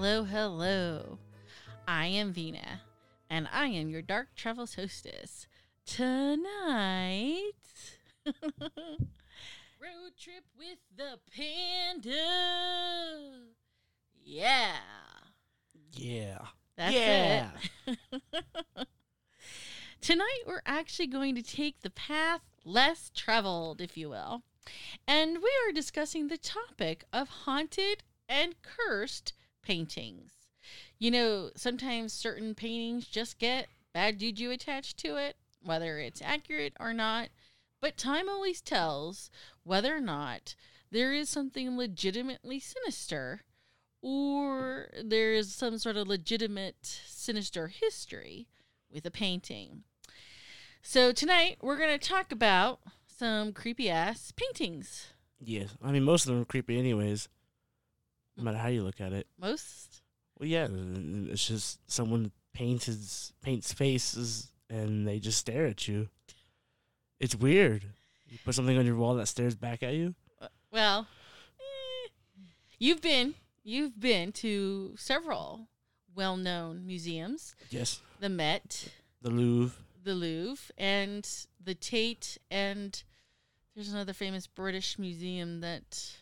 Hello, hello. I am Vina, and I am your Dark Travels hostess. Tonight, road trip with the panda. Yeah, Yeah. that's Yeah. it. Tonight, we're actually going to take the path less traveled, if you will. And we are discussing the topic of haunted and cursed paintings. You know, sometimes certain paintings just get bad juju attached to it, whether it's accurate or not. But time always tells whether or not there is something legitimately sinister or there is some sort of legitimate sinister history with a painting. So tonight we're going to talk about some creepy ass paintings. Yes. I mean, most of them are creepy, anyways. No matter how you look at it. Most Well, yeah, it's just someone paints his paints faces and they just stare at you. It's weird. You put something on your wall that stares back at you. well, eh, you've been you've been to several well-known museums, Yes. the Met, The Louvre. the Louvre, and the Tate, and there's another famous British museum that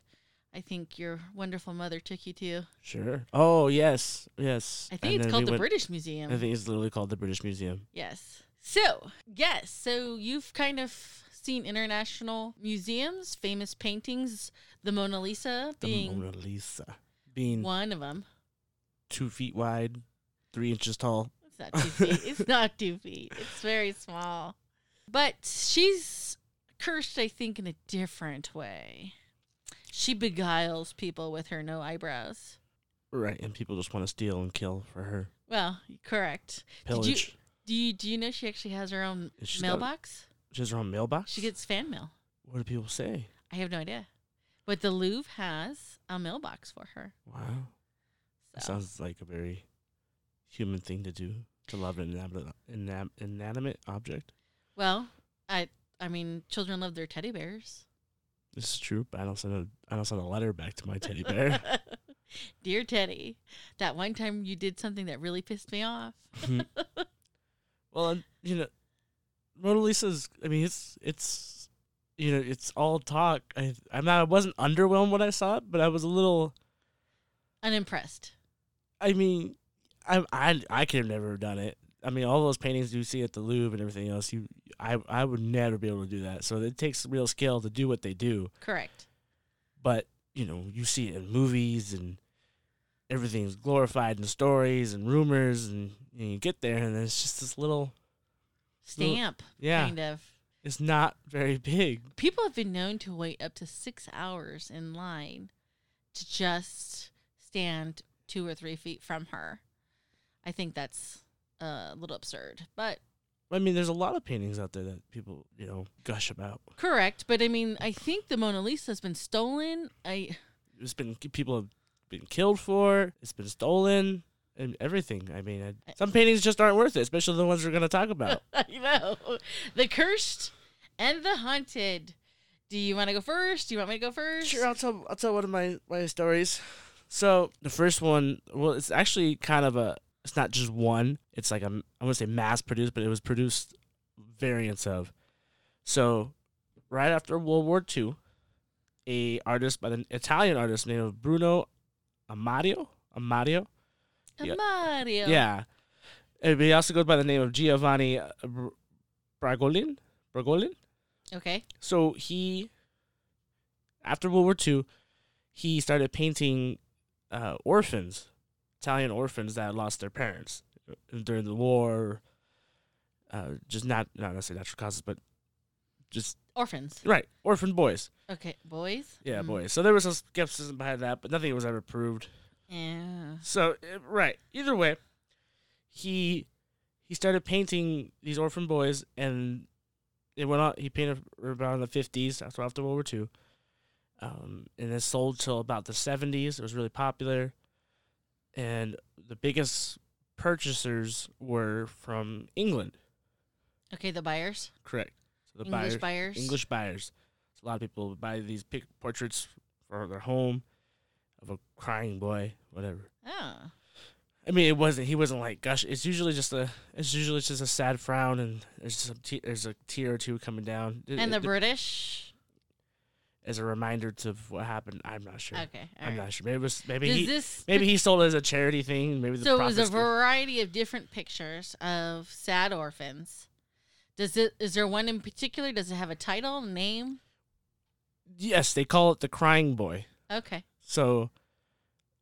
I think your wonderful mother took you to. Sure. Oh yes, yes. I think And it's called we the went- British Museum. I think it's literally called the British Museum. Yes. So, yes, so you've kind of seen international museums, famous paintings, the Mona Lisa The being Mona Lisa, being one of them. two feet wide, three inches tall. It's not two feet. It's not two feet. It's very small. But she's cursed, I think, in a different way. She beguiles people with her no eyebrows. Right, and people just want to steal and kill for her Well, correct. Did you- pillage. Do you do you know she actually has her own She's got- mailbox? She has her own mailbox. She gets fan mail. What do people say? I have no idea. But the Louvre has a mailbox for her. Wow, So. sounds like a very human thing to do. To love an inanimate, inam- inanimate object. Well, I I mean, children love their teddy bears. This is true, but I don't send a I don't send a letter back to my teddy bear. Dear Teddy, that one time you did something that really pissed me off. Mm-hmm. well, and, you know, Mona Lisa's. I mean, it's it's you know, it's all talk. I I'm not. I wasn't underwhelmed when I saw it, but I was a little. Unimpressed. I mean, I I I could have never done it. I mean, all those paintings you see at the Louvre and everything else, you I I would never be able to do that. So it takes real skill to do what they do. Correct. But you know, you see it in movies and everything's glorified in stories and rumors, and, and you get there and it's just this little Stamp, yeah. kind of. It's not very big. People have been known to wait up to six hours in line to just stand two or three feet from her. I think that's Uh, a little absurd, but I mean, there's a lot of paintings out there that people you know gush about. correct. But I mean, I think the Mona Lisa has been stolen. I It's been people have been killed for. It's been stolen. And everything. I mean, I, some paintings just aren't worth it, especially the ones we're going to talk about. I know the cursed and the haunted. Do you want to go first? Do you want me to go first? Sure, I'll tell. I'll tell one of my my stories. So the first one, well, it's actually kind of a. It's not just one. It's like a. I want to say mass produced, but it was produced variants of. So, right after World War II, a artist by the Italian artist named Bruno Amadio. Amadio. A Yeah. And he also goes by the name of Giovanni Bragolin. Bragolin. Okay. So he, after World War II, he started painting uh, orphans, Italian orphans that lost their parents during the war. Uh, just not not necessarily natural causes, but just Orphans. right orphan boys. Okay, boys. Yeah, Mm. boys. So there was some skepticism behind that, but nothing was ever proved. Yeah. So uh, right, either way, he he started painting these orphan boys, and it went on. He painted around the fifties, after after World War Two, um, and it sold till about the seventies. It was really popular, and the biggest purchasers were from England. Okay, the buyers. Correct. So the English buyers, buyers. English buyers. So a lot of people buy these pic- portraits for their home of a crying boy, whatever. Oh. I mean, it wasn't. He wasn't like gush. It's usually just a. It's usually just a sad frown, and there's some. Te- there's a tear or two coming down. It- And the it- British. As a reminder to what happened. I'm not sure. Okay. I'm right. not sure. Maybe it was. Maybe Does he. this Maybe he sold it as a charity thing. Maybe the so it was a did- variety of different pictures of sad orphans. Does it? Is there one in particular? Does it have a title, name? Yes, they call it the crying boy. Okay. So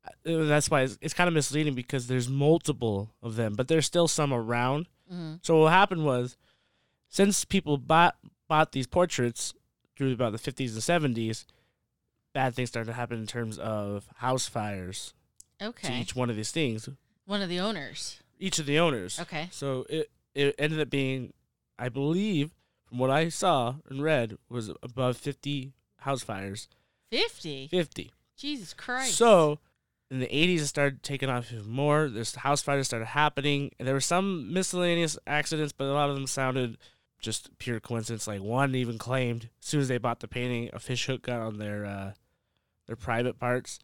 uh, that's why it's, it's kind of misleading because there's multiple of them, but there's still some around. hmm So what happened was, since people bought bought these portraits through about the 50s and 70s, bad things started to happen in terms of house fires Okay. to each one of these things, One of the owners. each of the owners. Okay. So it it ended up being, I believe, from what I saw and read, was above 50 house fires. Fifty. 50. Jesus Christ. So in the 80s, it started taking off even more. There's house fires started happening, and there were some miscellaneous accidents, but a lot of them sounded just pure coincidence. Like one even claimed, as soon as they bought the painting, a fish hook got on their uh, their private parts.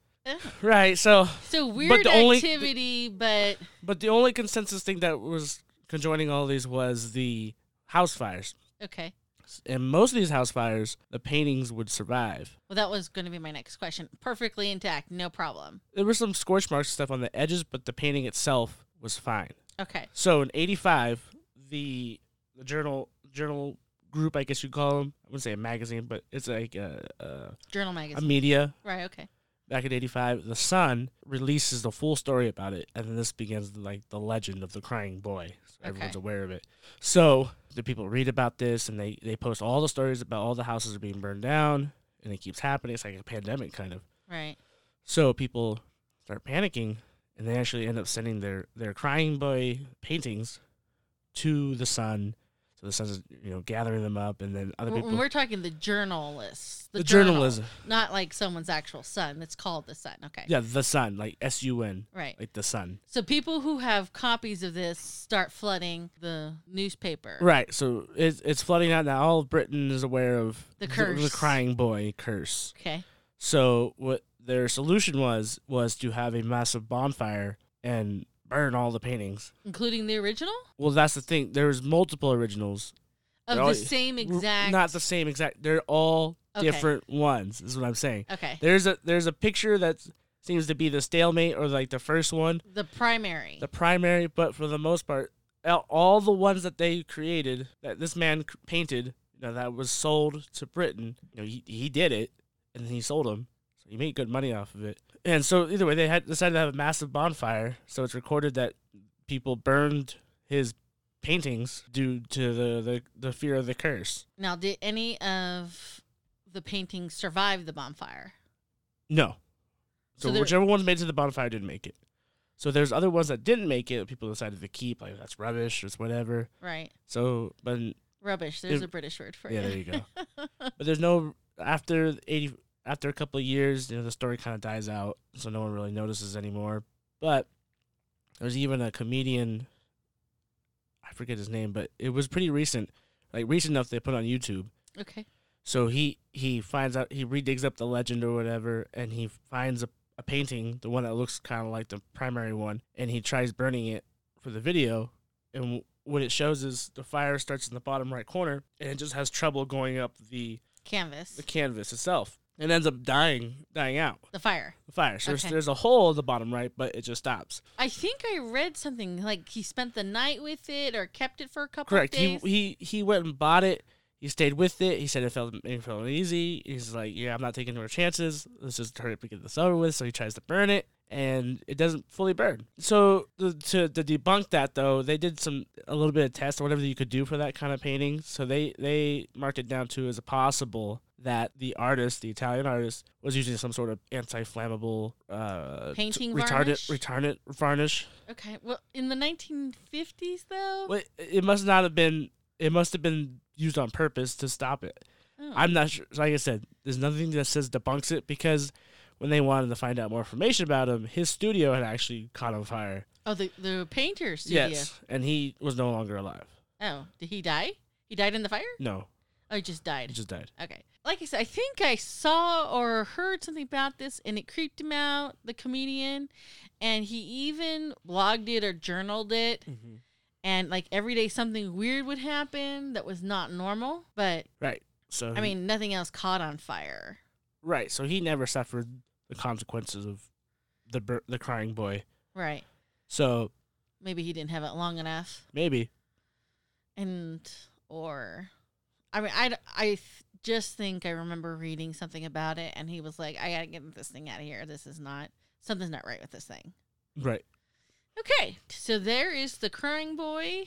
Right. So, So weird the only- activity, but but the only consensus thing that was conjoining all these was the house fires. okay. And most of these house fires, the paintings would survive. Well, that was going to be my next question. Perfectly intact, no problem. There were some scorch marks stuff on the edges, but the painting itself was fine. Okay. So in '85, the the journal journal group, I guess you'd call them. I wouldn't say a magazine, but it's like a, a, Journal magazine, a media. right. Okay. Back in '85, the Sun releases the full story about it, and then this begins like the legend of the crying boy. So everyone's aware of it. So the people read about this, and they they post all the stories about all the houses are being burned down, and it keeps happening. It's like a pandemic kind of. Right. So people start panicking, and they actually end up sending their their crying boy paintings to the sun. So the sun's you know gathering them up, and then other When people. we're talking the journalists, the, the journal, journalism, not like someone's actual son. It's called the Sun. Okay. yeah, the sun, like S U N, Right. like the sun. So people who have copies of this start flooding the newspaper. Right. So it's it's flooding out now. All of Britain is aware of The curse, the, curse. crying boy curse. Okay. So what their solution was was to have a massive bonfire and burn all the paintings. Including the original Well, that's the thing. There's multiple originals. of They're the all- same exact. Not the same exact. They're all Okay. different ones. Is what I'm saying. okay. There's a there's a picture that seems to be the stalemate or like the first one, The primary. the primary. But for the most part, all- all the ones that they created that this man painted, you know, that was sold to Britain. You know, he he did it, and then he sold them. So he made good money off of it. And so either way, they had decided to have a massive bonfire. So it's recorded that people burned his paintings due to the, the, the fear of the curse. now, did any of the paintings survive the bonfire? No. So So, whichever ones made it to the bonfire didn't make it. So there's other ones that didn't make it. People decided to keep like that's rubbish. It's whatever. Right. So, but Rubbish. There's It- a British word for yeah, it. there you go. but there's no after eighty after a couple of years, you know, the story kind of dies out, so no one really notices anymore. But there's even a comedian. I forget his name, but it was pretty recent, like recent enough they put on YouTube. okay. So he he finds out he redigs up the legend or whatever, and he finds a, a painting, the one that looks kind of like the primary one, and he tries burning it for the video. And what it shows is the fire starts in the bottom right corner, and it just has trouble going up the Canvas. the canvas itself, and ends up dying dying out The fire. the fire. So there's, Okay. there's a hole at the bottom right, but it just stops. I think I read something like he spent the night with it or kept it for a couple Correct. of He days. he he went and bought it. he stayed with it. He said it felt it felt uneasy. He's like, yeah, I'm not taking more chances. Let's just hurry up and get this over with. So he tries to burn it, and it doesn't fully burn. So to, to to debunk that though, they did some a little bit of test or whatever you could do for that kind of painting. So they they marked it down to as a possible that the artist, the Italian artist, was using some sort of anti-flammable uh, Painting retardant varnish? retardant varnish. Okay. Well, in the 1950s, though. Well, it must not have been. It must have been used on purpose to stop it. Oh. I'm not sure. Like I said, there's nothing that says debunks it because when they wanted to find out more information about him, his studio had actually caught on fire. oh, the the painter studio. Yes, and he was no longer alive. Oh, did he die? He died in the fire? No, Oh, he just he died. just died. Okay. Like I said, I think I saw or heard something about this and it creeped him out, the comedian. And he even blogged it or journaled it. Mm-hmm. And like every day something weird would happen that was not normal. But Right. So I he- mean, nothing else caught on fire. right. So he never suffered the consequences of the bur- the crying boy. Right. So Maybe he didn't have it long enough. maybe And, or, I mean, I, I just think I remember reading something about it and he was like, I gotta get this thing out of here. This is not, something's not right with this thing. right. Okay, so there is the crying boy,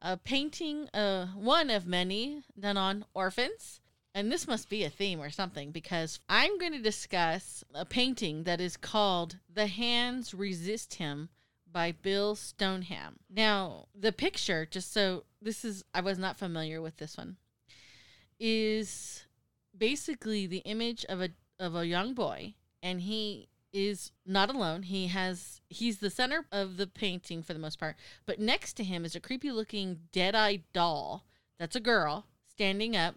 a painting, uh, one of many done on orphans. And this must be a theme or something because I'm going to discuss a painting that is called The Hands Resist Him by Bill Stoneham. Now, the picture, just so this is, I was not familiar with this one, is basically the image of a of a young boy and he is not alone. He has he's the center of the painting for the most part, but next to him is a creepy looking dead-eyed doll. That's a girl standing up.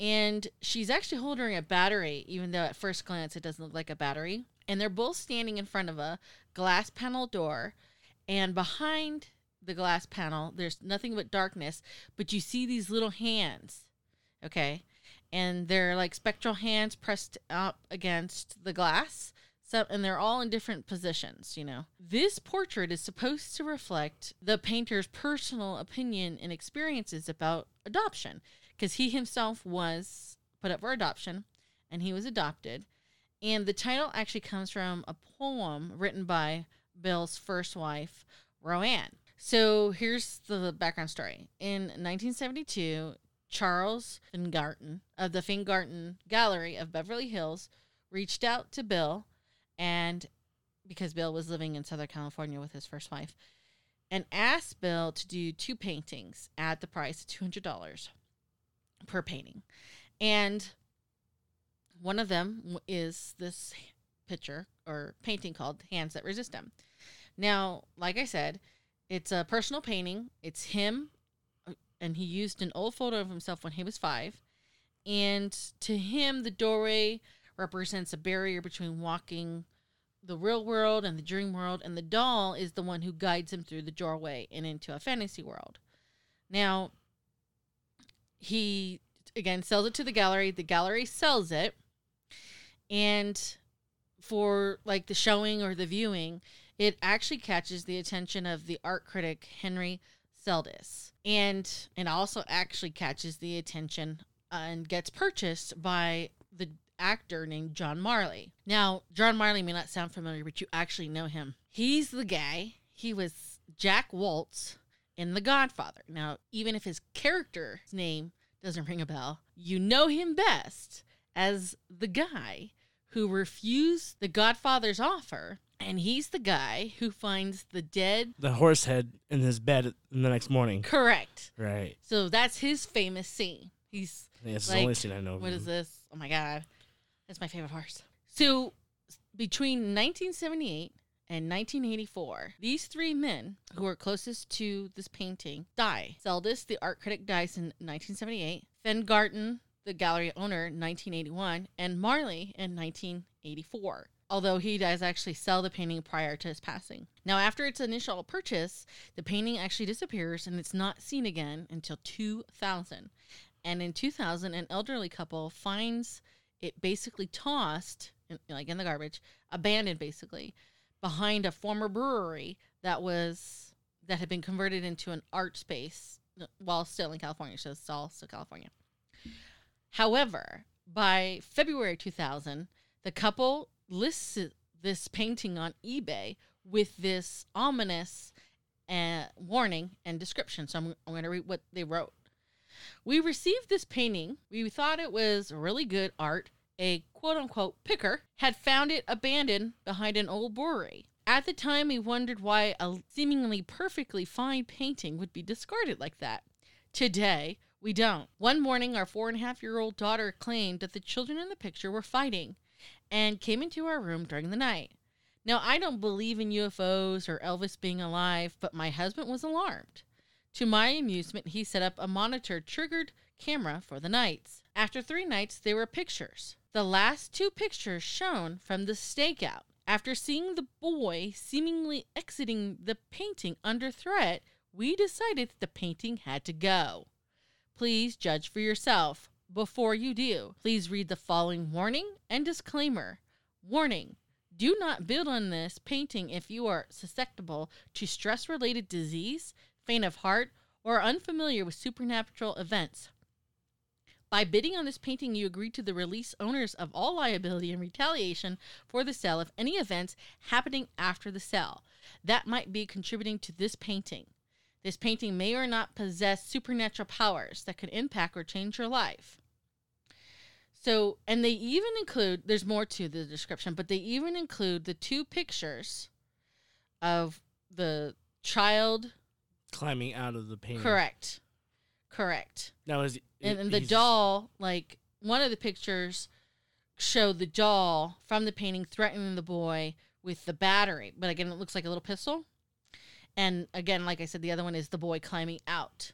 And she's actually holding a battery, even though at first glance it doesn't look like a battery. And they're both standing in front of a glass panel door. And behind the glass panel, there's nothing but darkness, but you see these little hands. Okay and they're like spectral hands pressed up against the glass. So, and they're all in different positions, you know. This portrait is supposed to reflect the painter's personal opinion and experiences about adoption because he himself was put up for adoption and he was adopted. And the title actually comes from a poem written by Bill's first wife, Roanne. So here's the background story. In 1972, Charles Feingarten of the Feingarten Gallery of Beverly Hills reached out to Bill and because Bill was living in Southern California with his first wife and asked Bill to do two paintings at the price of $200 per painting. And one of them is this picture or painting called Hands That Resist Him. Now, like I said, it's a personal painting. It's him and he used an old photo of himself when he was five. And to him, the doorway represents a barrier between walking the real world and the dream world, and the doll is the one who guides him through the doorway and into a fantasy world. Now, he again sells it to the gallery. The gallery sells it, and for like the showing or the viewing, it actually catches the attention of the art critic Henry Seldis, and it also actually catches the attention and gets purchased by the actor named John Marley. Now, John Marley may not sound familiar, but you actually know him. He's the guy. He was Jack Woltz in The Godfather. Now, even if his character's name doesn't ring a bell, you know him best as the guy who refused the Godfather's offer. And he's the guy who finds the dead. The horse head in his bed in the next morning. Correct. Right. So that's his famous scene. He's I think That's the only scene I know. of What is this? Oh my god. That's my favorite horse. So between 1978 and 1984, these three men who are closest to this painting die. Seldis, the art critic, dies in 1978. Feingarten, the gallery owner, 1981, and Marley in 1984. Although he does actually sell the painting prior to his passing. Now, after its initial purchase, the painting actually disappears and it's not seen again until 2000. And in 2000, an elderly couple finds it basically tossed, in, like in the garbage, abandoned basically, behind a former brewery that was that had been converted into an art space uh, while still in California. So it's all still California. However, by February 2000, the couple lists this painting on eBay with this ominous uh, warning and description. So I'm, I'm going to read what they wrote. We received this painting. We thought it was really good art. A quote unquote picker had found it abandoned behind an old brewery. At the time, we wondered why a seemingly perfectly fine painting would be discarded like that. Today, we don't. One morning, our four and a half year old daughter claimed that the children in the picture were fighting and came into our room during the night. Now, I don't believe in UFOs or Elvis being alive, but my husband was alarmed. To my amusement, he set up a monitor triggered camera for the nights. After three nights, there were pictures. The last two pictures shown from the stakeout. After seeing the boy seemingly exiting the painting under threat, we decided that the painting had to go. Please judge for yourself. Before you do, please read the following warning and disclaimer. Warning Do not build on this painting if you are susceptible to stress related disease, faint of heart, or unfamiliar with supernatural events. By bidding on this painting, you agree to the release owners of all liability and retaliation for the sale of any events happening after the sale that might be contributing to this painting. This painting may or not possess supernatural powers that could impact or change your life. So, and they even include, there's more to the description, but they even include the two pictures of the child. Climbing out of the painting. Correct. Correct. Now is And, and the doll, like, one of the pictures showed the doll from the painting threatening the boy with the battery. But again, it looks like a little pistol. And again, like I said, the other one is the boy climbing out.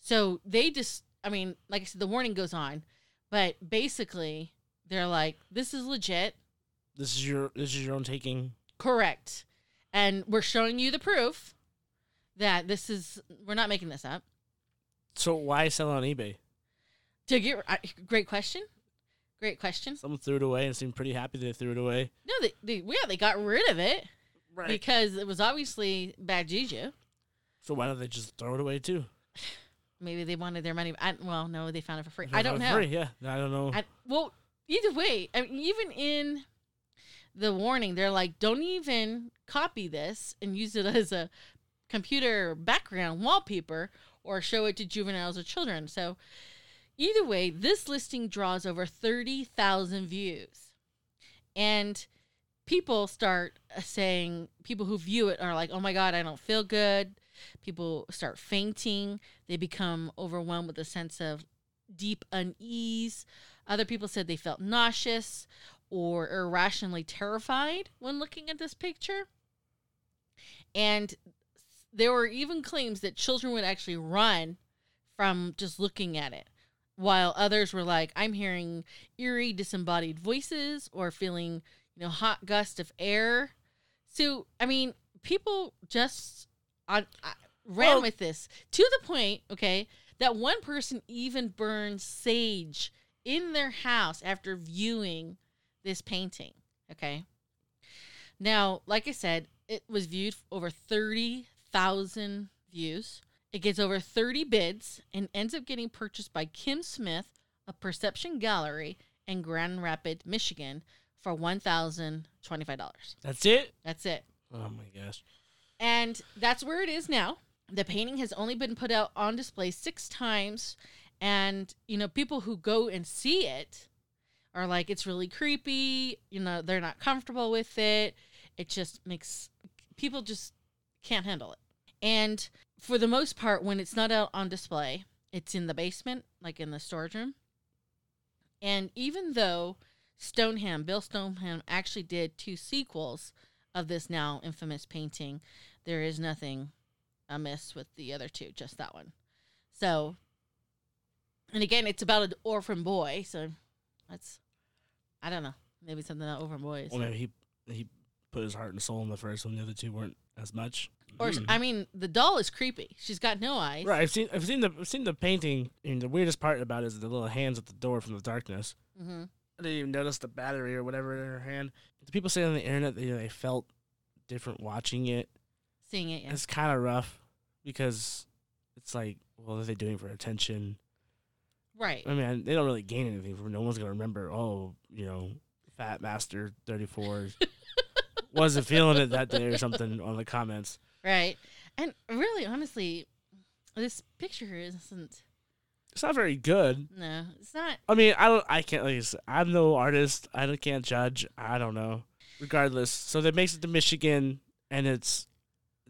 So they just, I mean, like I said, the warning goes on, but basically they're like, this is legit, This is your this is your own taking. correct. And we're showing you the proof that this is, we're not making this up. So why sell on eBay? To get, great question. Great question. Someone threw it away and seemed pretty happy they threw it away. No, they, they, yeah, they got rid of it Right. because it was obviously bad juju. so why don't they just throw it away too? Maybe they wanted their money. I, well, no, they found it for free. I don't For know. free, yeah, I don't know. I, well, either way, I mean, even in the warning, they're like, don't even copy this and use it as a computer background wallpaper or show it to juveniles or children. So, either way, this listing draws over 30,000 views. And people start uh, saying, people who view it are like, oh my God, I don't feel good. People start fainting. They become overwhelmed with a sense of deep unease. Other people said they felt nauseous or irrationally terrified when looking at this picture. And there were even claims that children would actually run from just looking at it, while others were like, I'm hearing eerie, disembodied voices or feeling, you know, hot gust of air. So, I mean, people just on, uh, ran Well- with this to the point, okay, that one person even burned sage in their house after viewing this painting. Okay. Now, like I said, it was viewed over 30,000 views. It gets over 30 bids and ends up getting purchased by Kim Smith of Perception Gallery in Grand Rapids, Michigan for $1,025. That's it. That's it. Oh my gosh. And that's where it is now. The painting has only been put out on display six times. And, you know, people who go and see it are like, it's really creepy. You know, they're not comfortable with it. It just makes people just can't handle it. And for the most part, when it's not out on display, it's in the basement, like in the storage room. And even though Stoneham, Bill Stoneham actually did two sequels of this now infamous painting, there is nothing amiss with the other two, just that one. So, and again, it's about an orphan boy, so that's, I don't know, maybe something about orphan boys. Well, maybe he he put his heart and soul in the first one. The other two weren't as much. Or, Hmm. I mean, the doll is creepy. She's got no eyes. Right, I've seen I've seen the I've seen the painting, and the weirdest part about it is the little hands at the door from the darkness. hmm I didn't even notice the battery or whatever in her hand. The people say on the internet that they felt different watching it. Seeing it, yeah. It's kind of rough because it's like, well, are they doing for attention? Right. I mean, they don't really gain anything from. it. No one's gonna remember. Oh, you know, Fat Master thirty four wasn't feeling it that day or something on the comments. Right. And really, honestly, this picture isn't. It's not very good. No, it's not. I mean, I don't. I can't. Like I'm no artist. I can't judge. I don't know. Regardless, so that makes it to Michigan, and it's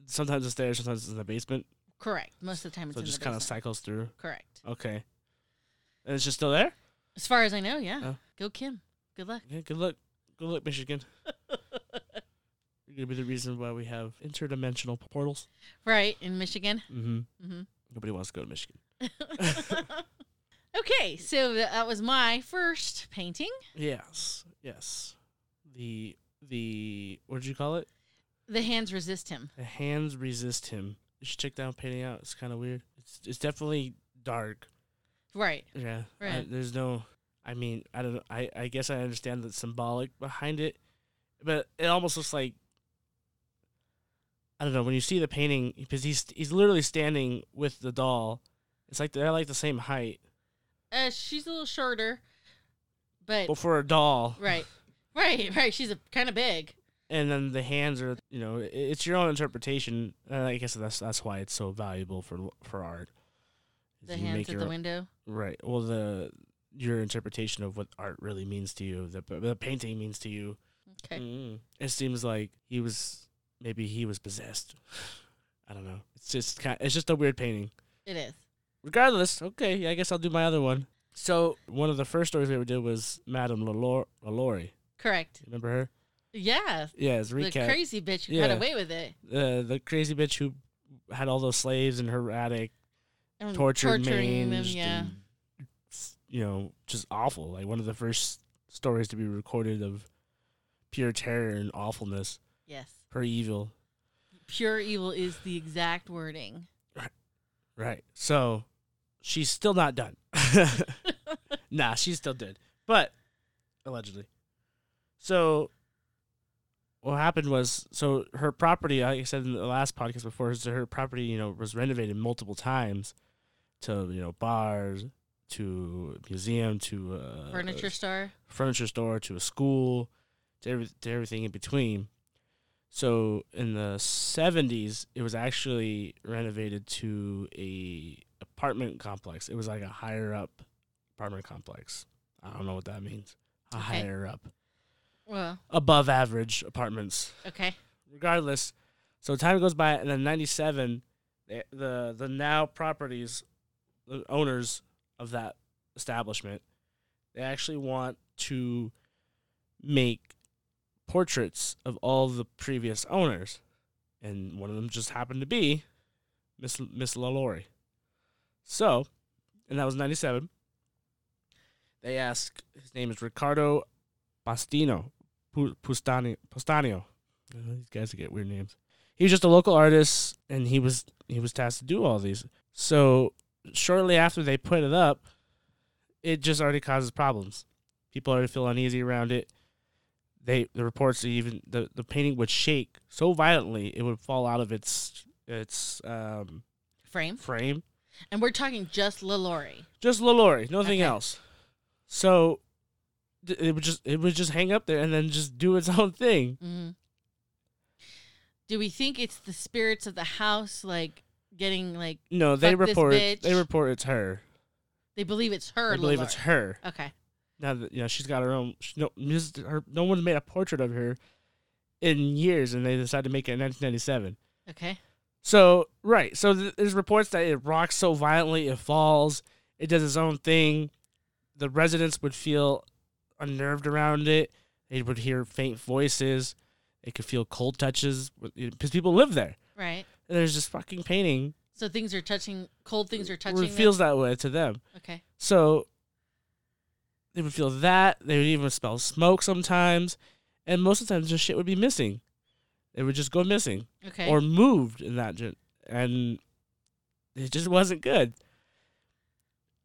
sometimes it's there, sometimes it's in the basement. Correct. Most of the time, it's So it just kind of cycles through. Correct. Okay, and it's just still there. As far as I know, yeah. Oh. Go Kim. Good luck. Yeah, good luck. Good luck, Michigan. You're gonna be the reason why we have interdimensional portals. Right in Michigan. Mm-hmm. Mm-hmm. Nobody wants to go to Michigan. okay, so that was my first painting. Yes, yes. The the what did you call it? The hands resist him. The hands resist him. You should check that painting out. It's kind of weird. It's it's definitely dark. Right. Yeah. I- there's no. I mean, I don't know. I I guess I understand the symbolic behind it, but it almost looks like. I don't know when you see the painting because he's he's literally standing with the doll. It's like they're like the same height, Uh, she's a little shorter, but but for a doll, right, right, right. She's a kind of big. and then the hands are you know i- it's your own interpretation. And I guess that's that's why it's so valuable for for art. is The you hands make at your the window. Right. Well, the your interpretation of what art really means to you, the the painting means to you. Okay. Mm. It seems like he was maybe he was possessed. I don't know. It's just kind. It's just a weird painting. It is. Regardless, okay. Yeah, I guess I'll do my other one. So one of the first stories we ever did was Madame Lalor- Lalaurie. Correct. Remember her? Yeah. Yeah, it's a The crazy bitch who Yeah. got away with it. uh, the crazy bitch who had all those slaves in her attic, And tortured, torturing them. Yeah. and, you know, just awful. Like one of the first stories to be recorded of pure terror and awfulness, Yes. her evil. Pure evil is the exact wording. Right. Right. So she's still not done. nah, she's still dead. But allegedly. So what happened was so her property, like I said in the last podcast before, so her property, you know, was renovated multiple times to, you know, bars, to a museum, to uh, Furniture store. furniture store to a school to, every, to everything in between. So in the 70s, it was actually renovated to a apartment complex. It was like a higher up apartment complex. I don't know what that means. A Okay. higher up, Well, above average apartments. okay. Regardless, so time goes by, and then 97, the the, the now properties, the owners of that establishment, they actually want to make portraits of all the previous owners, and one of them just happened to be Miss Miss Lalaurie. So, and that was ninety seven. They ask his name is Ricardo Bastino, Pu- Pustani, Pustanio. Uh, These guys get weird names. He was just a local artist, and he was he was tasked to do all these. So shortly after they put it up, it just already causes problems. People already feel uneasy around it. They the reports even the, the painting would shake so violently it would fall out of its its um, Frame. frame. And we're talking just Lalaurie. Just Lalaurie, nothing Okay. else. So th- it would just it would just hang up there and then just do its own thing. hmm Do we think it's the spirits of the house, like getting like No, they report they report it's her. they believe it's her? They believe it's her. Okay. Now that you know she's got her own. She, no, her, no one's made a portrait of her in years, and they decided to make it in 1997. Okay. So right, so th- there's reports that it rocks so violently it falls. It does its own thing. The residents would feel unnerved around it. They would hear faint voices. They could feel cold touches because people live there. Right. And there's this fucking painting. So things are touching. Cold things are touching. It them? feels that way to them. Okay. So they would feel that. They would even smell smoke sometimes. And most of the time, just shit would be missing. It would just go missing Okay. or moved in that. gen- And it just wasn't good.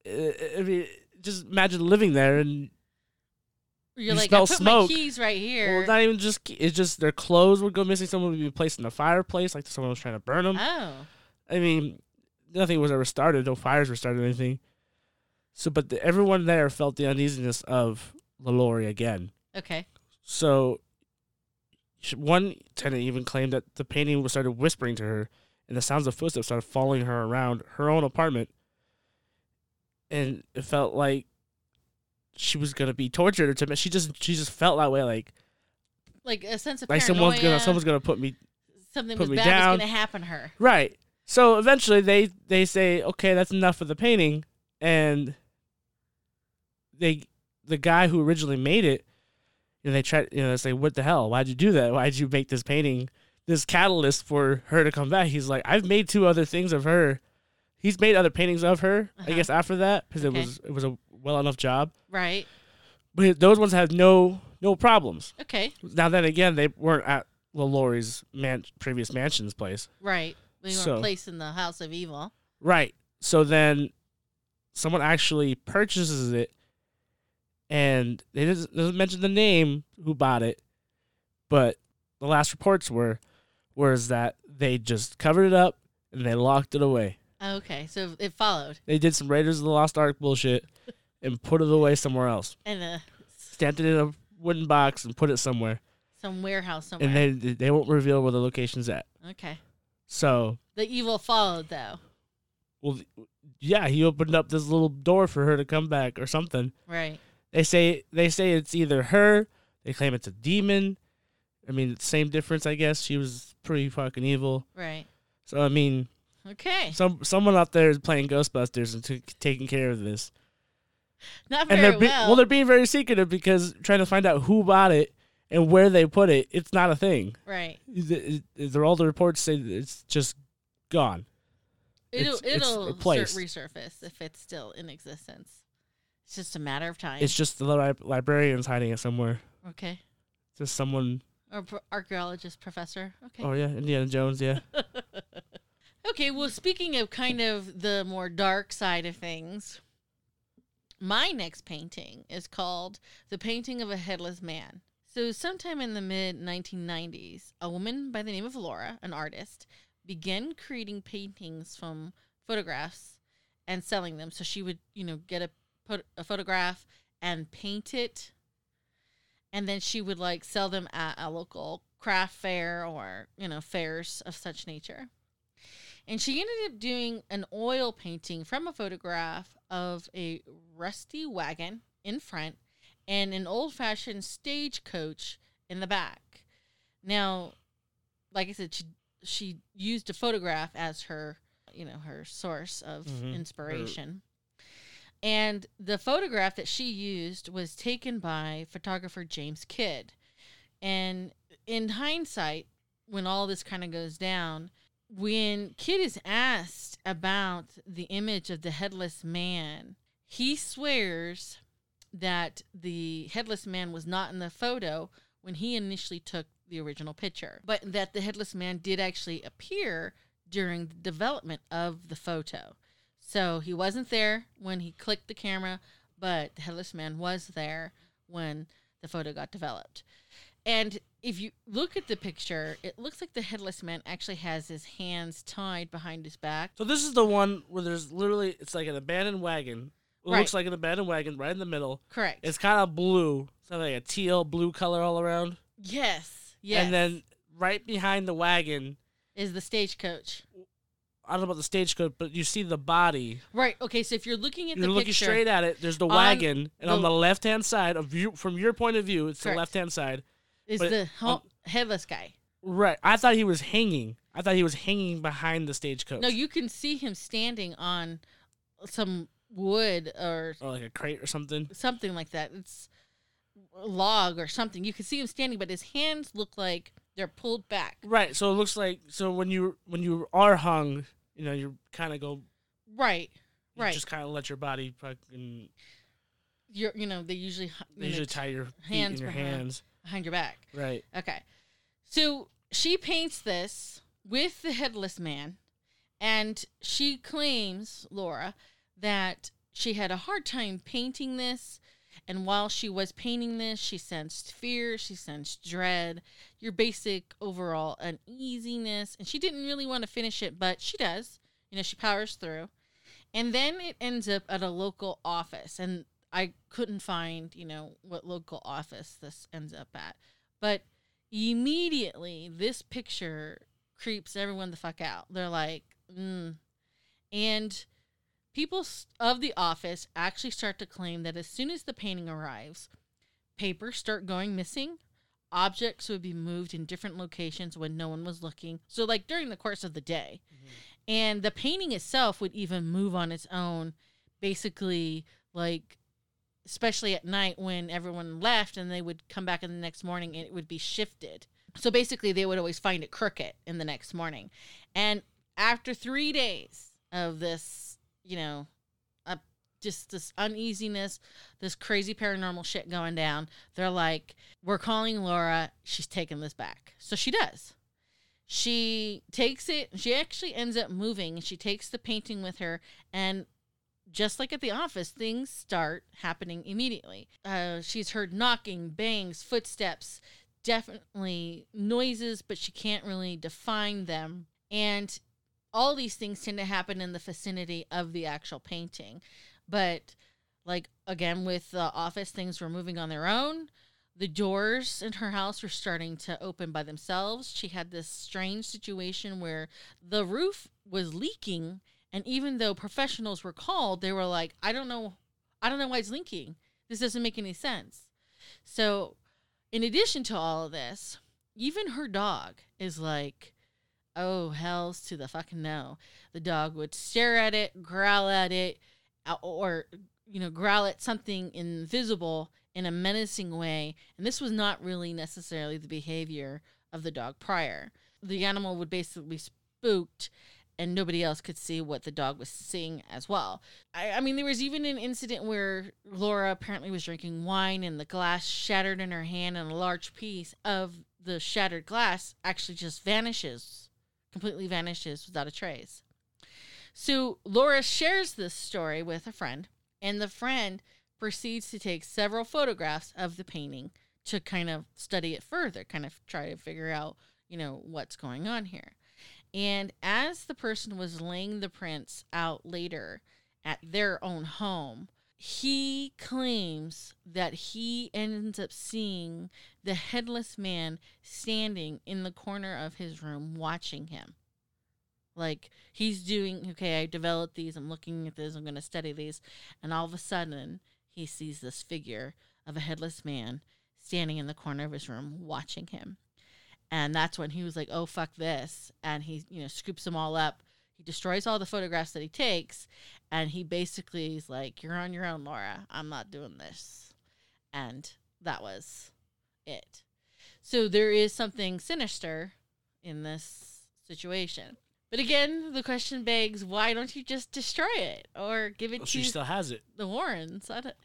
I mean, just imagine living there and You're you like, smell I put smoke. my keys right here. well, not even just key- it's just their clothes would go missing. Someone would be placed in the fireplace, like someone was trying to burn them. oh. I mean, nothing was ever started. No fires were started or anything. So, but the, everyone there felt the uneasiness of LaLaurie again. Okay. So, one tenant even claimed that the painting was started whispering to her, and the sounds of footsteps started following her around her own apartment. And it felt like she was gonna be tortured or to she just she just felt that way like Like a sense of like paranoia. someone's gonna someone's gonna put me something put me bad down. was going to happen to her. right. So eventually they they say okay that's enough of the painting and they the guy who originally made it you know they try you know they say what the hell why'd you do that why'd you make this painting this catalyst for her to come back he's like I've made two other things of her he's made other paintings of her I Uh-huh. guess after that because Okay. it was it was a well enough job Right. but those ones had no no problems Okay. now then again they weren't at LaLaurie's man previous mansion's place Right. We were So- placed in the house of evil. Right. So then someone actually purchases it and they doesn't, doesn't mention the name who bought it, but the last reports were was that they just covered it up and they locked it away. Okay. So it followed. They did some Raiders of the Lost Ark bullshit and put it away somewhere else. And uh, Stamped it in a wooden box and put it somewhere. some warehouse somewhere. And they they won't reveal where the location's at. okay. So, The evil followed, though. well yeah, he opened up this little door for her to come back or something. Right. They say they say it's either her. They claim it's a demon. I mean, same difference, I guess. She was pretty fucking evil. Right. So I mean, Okay. some someone out there is playing Ghostbusters and t- taking care of this, Not and very they're be- well. well, they're being very secretive because trying to find out who bought it and where they put it. It's not a thing. right. Th- th- They're all the reports say it's just gone. It'll It's- it's it'll place. resurface if it's still in existence. It's just a matter of time. It's just the li- librarians hiding it somewhere. okay. Just someone. Or pro- archaeologist professor. Okay. Oh yeah, Indiana Jones. Yeah. Okay, well, speaking of kind of the more dark side of things, my next painting is called The Painting of a Headless Man. So, sometime in the mid 1990s, a woman by the name of Laura, an artist, began creating paintings from photographs and selling them. So, she would, you know, get a, put a photograph and paint it. And then she would like sell them at a local craft fair or, you know, fairs of such nature and she ended up doing an oil painting from a photograph of a rusty wagon in front and an old fashioned stagecoach in the back. Now, like I said, she she used a photograph as her, you know, her source of Mhm. inspiration. And the photograph that she used was taken by photographer James Kidd. And in hindsight, when all this kind of goes down, when Kidd is asked about the image of the headless man, he swears that the headless man was not in the photo when he initially took the original picture, but that the headless man did actually appear during the development of the photo. So he wasn't there when he clicked the camera, but the headless man was there when the photo got developed. And if you look at the picture, it looks like the headless man actually has his hands tied behind his back. So this is the one where there's literally it's like an abandoned wagon. It Right. looks like an abandoned wagon right in the middle. Correct. It's kind of blue, so like a teal blue color all around. yes. Yes. And then right behind the wagon, is the stagecoach. I don't know about the stagecoach, but you see the body. Right. Okay. So if you're looking at You're the looking picture, straight at it. There's the on wagon, and on the- the left hand side of you, from your point of view, it's Correct. the left hand side. is the ho- on- um, headless guy. Right. I thought he was hanging. I thought he was hanging behind the stagecoach. No, you can see him standing on some wood or or like a crate or something. something like that. It's a log or something. You can see him standing, but his hands look like they're pulled back. Right. So it looks like so when you when you are hung, you know, you kind of go Right. Right. just kind of let your body fucking You're, you know, they usually, they know, usually tie your hands in your behind. hands. behind your back. Right. Okay. So she paints this with the headless man, and she claims, Laura, that she had a hard time painting this. And while she was painting this, she sensed fear, she sensed dread, your basic overall uneasiness. And she didn't really want to finish it, but she does. You know, she powers through. And then it ends up at a local office. And I couldn't find, you know, what local office this ends up at. But immediately, this picture creeps everyone the fuck out. They're like, mm. And people of the office actually start to claim that as soon as the painting arrives, papers start going missing. Objects would be moved in different locations when no one was looking. So, like during the course of the day. Mm-hmm. And the painting itself would even move on its own, basically, like, especially at night when everyone left and they would come back in the next morning and it would be shifted. So basically, they would always find it crooked in the next morning. And after three days of this, you know, uh, just this uneasiness, this crazy paranormal shit going down, they're like, we're calling Laura. She's taking this back. So she does. She takes it, she actually ends up moving she takes the painting with her. And just like at the office, things start happening immediately. Uh, she's heard knocking, bangs, footsteps, definitely noises, but she can't really define them. And all these things tend to happen in the vicinity of the actual painting. But like again with the office things were moving on their own. The doors in her house were starting to open by themselves. She had this strange situation where the roof was leaking and even though professionals were called, they were like, I don't know I don't know why it's leaking. This doesn't make any sense. So in addition to all of this, even her dog is like, oh, hells to the fucking no. The dog would stare at it, growl at it, uh, or, you know, growl at something invisible in a menacing way. And this was not really necessarily the behavior of the dog prior. The animal would basically spooked and nobody else could see what the dog was seeing as well. I, I mean, there was even an incident where Laura apparently was drinking wine and the glass shattered in her hand, and a large piece of the shattered glass actually just vanishes, completely vanishes without a trace. So Laura shares this story with a friend, and the friend proceeds to take several photographs of the painting to kind of study it further, kind of try to figure out, you know, what's going on here. And as the person was laying the prints out later at their own home, he claims that he ends up seeing the headless man standing in the corner of his room watching him. Like he's doing, okay, I developed these, I'm looking at this, I'm going to study these. And all of a sudden, he sees this figure of a headless man standing in the corner of his room watching him and that's when he was like oh fuck this and he you know scoops them all up he destroys all the photographs that he takes and he basically is like you're on your own laura i'm not doing this and that was it so there is something sinister in this situation but again the question begs why don't you just destroy it or give it Well, to she still has it. the warrens I don't,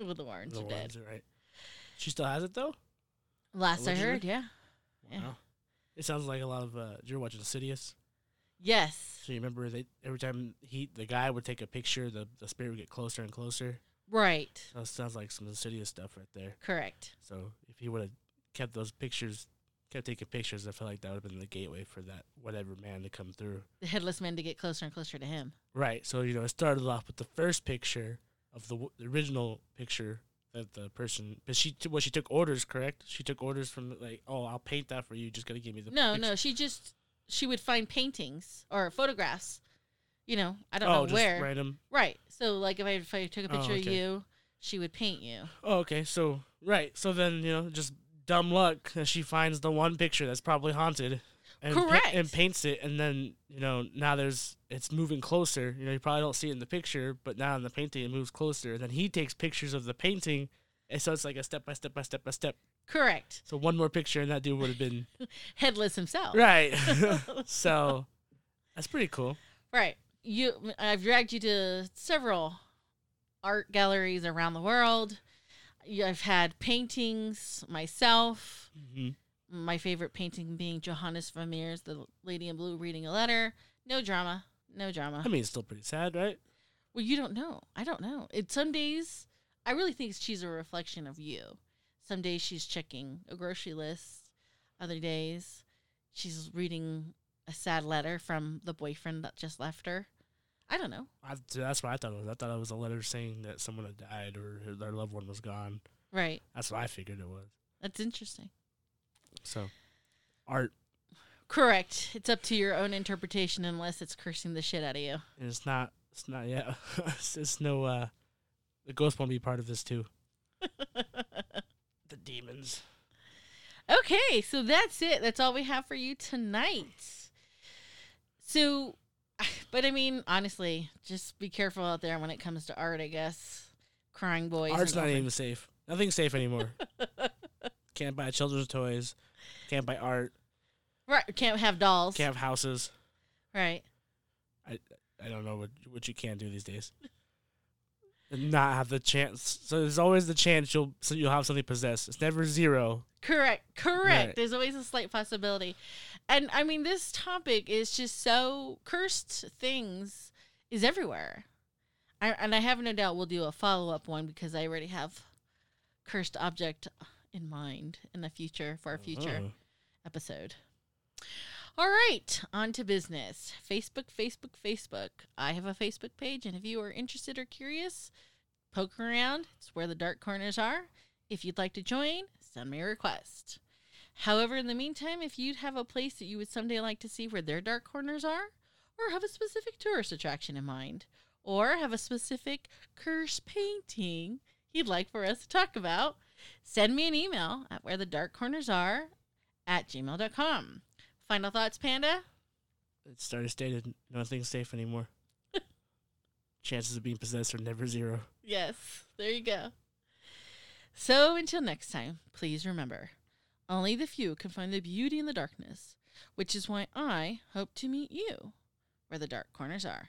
well the warrens The are ones dead are right. She still has it though. last i heard yeah Yeah. Wow. It sounds like a lot of. Uh, you're watching Insidious. Yes So you remember they every time he the guy would take a picture, the the spirit would get closer and closer. right So sounds like some Insidious stuff right there. correct So if he would have kept those pictures, kept taking pictures, I feel like that would have been the gateway for that whatever man to come through. the headless man to get closer and closer to him. Right. So you know, it started off with the first picture of the, w- the original picture that the person, but she t- well, she took orders, correct? She took orders from like, oh, I'll paint that for you. Just gotta give me the No, picture. no, she just she would find paintings or photographs. You know, I don't oh, know where. random. Right. So like if I if I took a Oh, picture of you, she would paint you. Oh, okay. So right. So then you know, just dumb luck that she finds the one picture that's probably haunted. And pa- Correct. and paints it, and then you know now there's it's moving closer. You know you probably don't see it in the picture, but now in the painting it moves closer. And then he takes pictures of the painting, and so it's like a step by step by step by step. Correct. So one more picture, and that dude would have been Headless himself. right. so that's pretty cool. Right. You I've dragged you to several art galleries around the world. I've had paintings myself. hmm My favorite painting being Johannes Vermeer's The Lady in Blue reading a letter. No drama. No drama. I mean, it's still pretty sad, right? Well, you don't know. I don't know. It some days I really think she's a reflection of you. Some days she's checking a grocery list. Other days she's reading a sad letter from the boyfriend that just left her. I don't know. I, that's what I thought it was. I thought it was a letter saying that someone had died or their loved one was gone. Right. That's what I figured it was. That's interesting. So, art Correct. It's up to your own interpretation unless it's cursing the shit out of you. and it's not. It's not. Yeah, it's, it's no. uh The ghost won't be part of this too. Demons. Okay, so that's it. That's all we have for you tonight. So, but I mean, honestly, just be careful out there when it comes to art, I guess. Crying boys. Art's not even safe. Nothing's safe anymore. Can't buy children's toys. Can't buy art. Right. Can't have dolls. Can't have houses. Right. I don't know what what you can do these days. And not have the chance. So there's always the chance you'll so you'll have something possessed. It's never zero. Correct. Correct. Right. There's always a slight possibility. And I mean, this topic is just so cursed things is everywhere. I, and I have no doubt we'll do a follow up one because I already have cursed object in mind in the future for a future Oh. episode. All right, on to business. Facebook, Facebook, Facebook. I have a Facebook page, and if you are interested or curious, poke around. It's where the dark corners are. If you'd like to join, send me a request. However, in the meantime, if you'd have a place that you would someday like to see where their dark corners are, or have a specific tourist attraction in mind, or have a specific curse painting you'd like for us to talk about, send me an email at where the dark corners are at gmail.com. Final thoughts, Panda? It's already stated. Nothing's safe anymore. Chances of being possessed are never zero. Yes, there you go. So until next time, please remember only the few can find the beauty in the darkness, which is why I hope to meet you where the dark corners are.